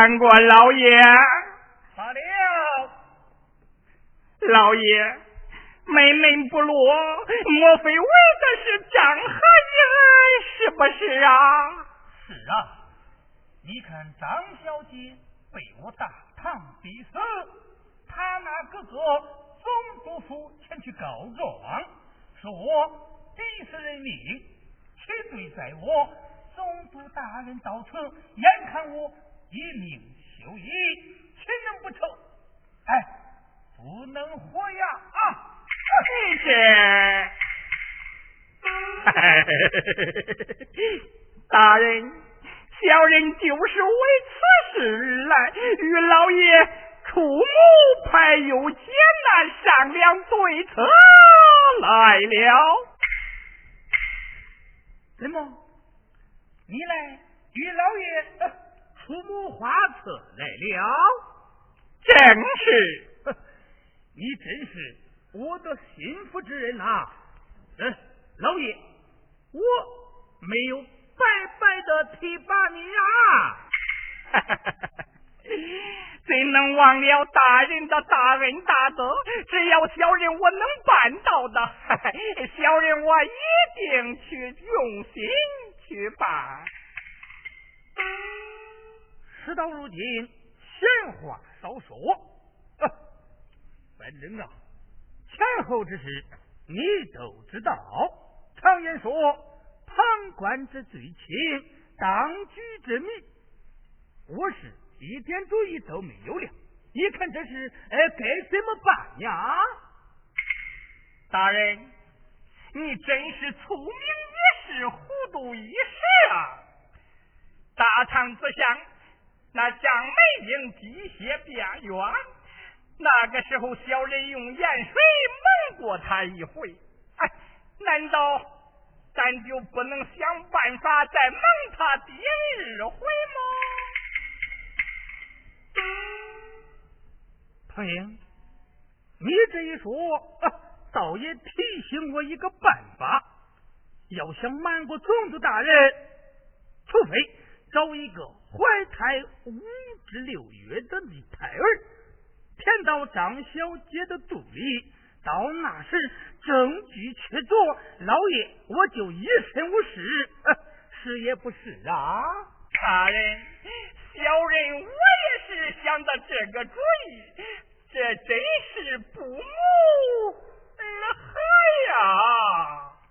见过老爷。好了，老爷，门门不落，莫非为的是张和英，是不是啊？是啊，你看张小姐被我大堂逼死，他那哥哥总督府前去告状，说我逼死人命，且罪在我。总督大人到此，眼看我一命休矣，岂能不愁？哎，不能活呀！啊，这，大人，小人就是为此事来，与老爷出谋派有艰难商量对策来了。怎么？你来与老爷出谋划策来了，正是，你真是我的心腹之人呐！嗯，老爷，我没有白白的提拔你啊！怎能忘了大人的大恩大德？只要小人我能办到的，小人我一定去用心。去办。事到如今，闲话少说。反正啊，前后之事你都知道。常言说，旁观者最清，当局者迷。我是一点主意都没有了。你看这事，哎，该怎么办呀？大人，你真是聪明。一世糊涂一时啊！大唐之相，那将梅英滴血变圆，那个时候小人用盐水蒙过他一回，哎，难道咱就不能想办法再蒙他第二回吗？彭英，你这一说，倒也提醒我一个办法。要想瞒过总督大人，除非找一个怀胎五至六月的女胎儿填到张小姐的肚里，到那时证据确凿，老爷我就一身无事，是也不是啊？大人，小人我也是想到这个主意，这真是不谋而合呀！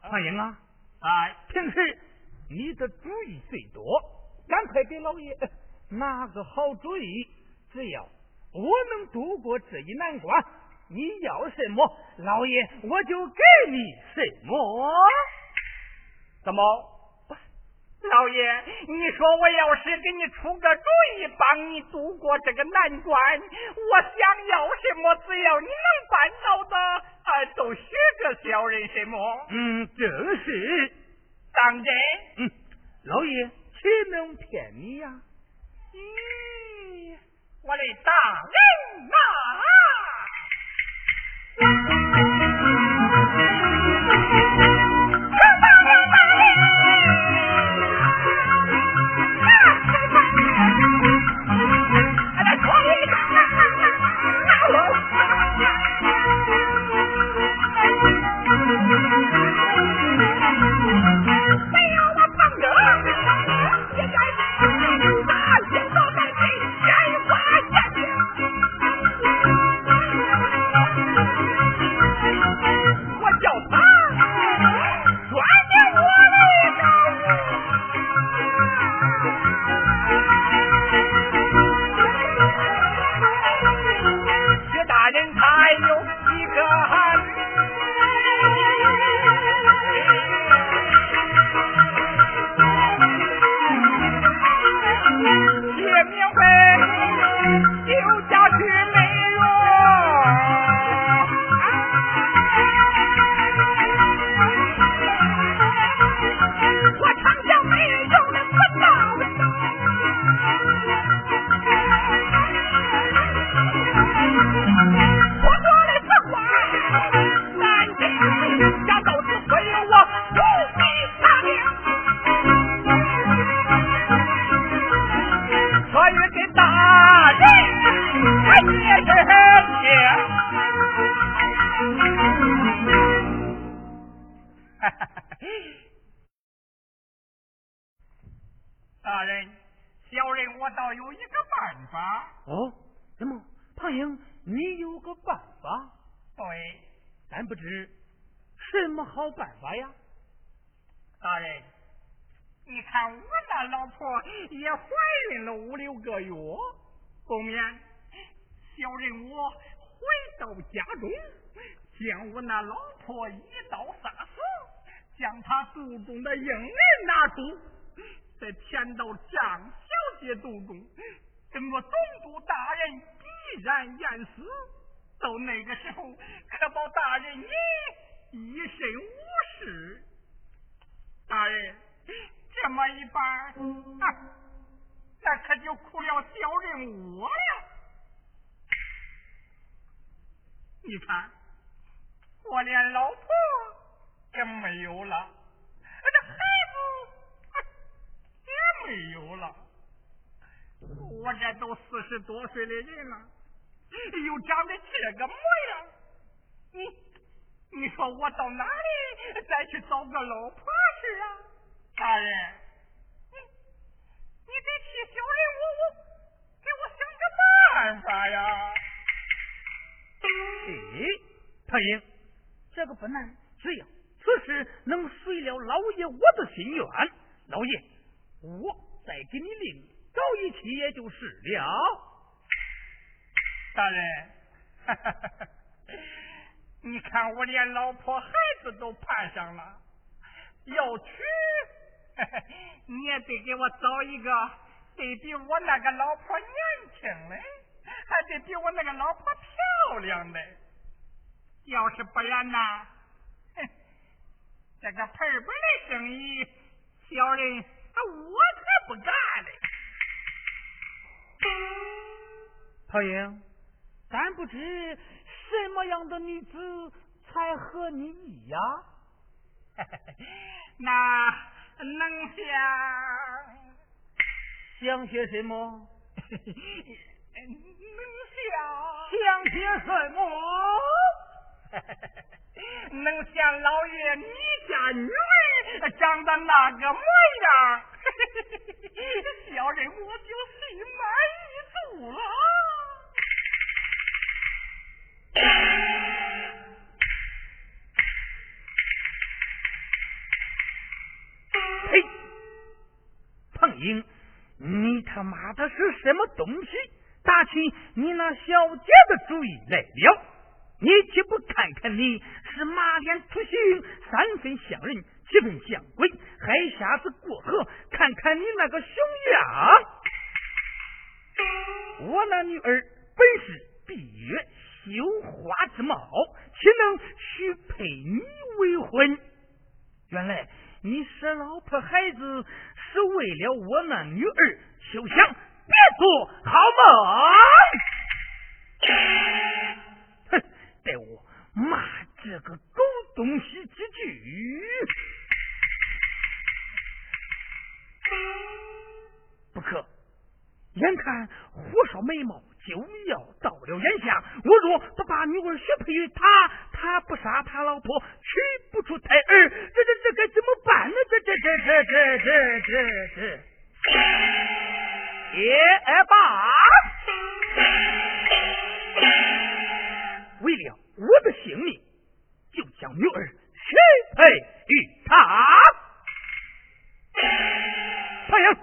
欢迎啊！哎，平时你的主意最多，赶快给老爷拿个好主意。只要我能度过这一难关，你要什么，老爷我就给你什么。怎么，老爷，你说我要是给你出个主意，帮你度过这个难关，我想要什么，只要你能办到的。啊都许个小人什么？嗯，正是。当真？嗯，老爷谁能骗你呀？咦，我的大人呐！也怀孕了五六个月，后面小人我回到家中，将我那老婆一刀杀死，将她肚中的婴儿拿出，再填到张小姐肚中，等我总督大人必然淹死，到那个时候可保大人你一身无事。大人，这么一办，啊，那可就苦了小人我了。你看，我连老婆也没有了，这孩子也没有了，我这都四十多岁的人了，又长得这个模样，你你说我到哪里再去找个老婆？去啊，大人，你你得替小人我我给我想个办法呀！哎，唐英，这个不难，只要此事能遂了老爷我的心愿，老爷我再给你另找一妻也就是了。大人，哈哈哈哈你看我连老婆孩子都盼上了。要娶，你也得给我找一个得比我那个老婆年轻的，还得比我那个老婆漂亮呢。要是不然呐，这个赔本的生意，小人我才不干呢。陶英，咱不知什么样的女子才合你意呀？那能想想些什么？能想想些什么？能想老爷你家女儿长得那个模样，小人我就心满意足了。呸！胖英，你他妈的是什么东西？打起你那小姐的主意来了？你岂不看看你是马脸出行，三分像人，七分像鬼，还瞎子过河？看看你那个熊样！我那女儿本是闭月羞花之貌，岂能许配你为婚？原来。你生老婆孩子是为了我那女儿，休想别做好梦！哼，待我骂这个狗东西几句！不可，眼看火烧眉毛。就要到了眼下，我若不把女儿许配于他，他不杀他老婆，取不出胎儿，这这这该怎么办呢？这这这这这这这这，也罢，为了我的性命，就将女儿许配于他。太阳，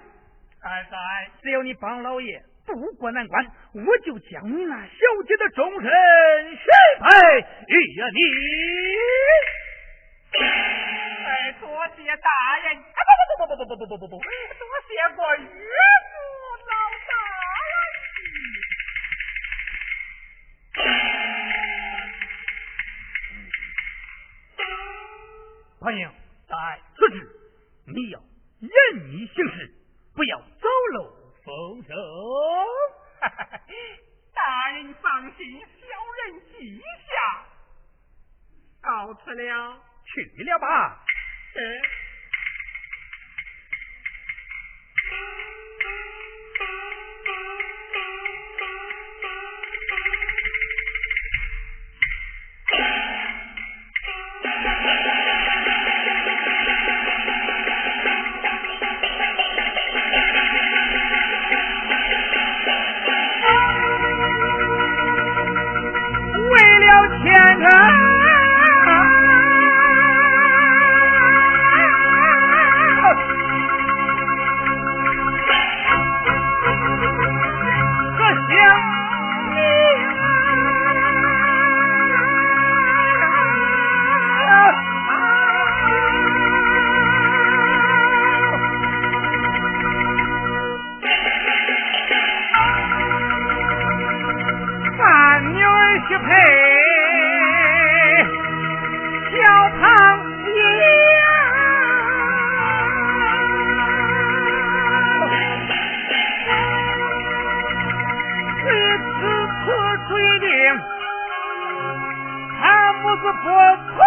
二在，只要你帮老爷。渡过难关，我就将你那小姐的终身许配于你。哎，多谢大人！不不不不不不不不不不不，多谢过岳子不从。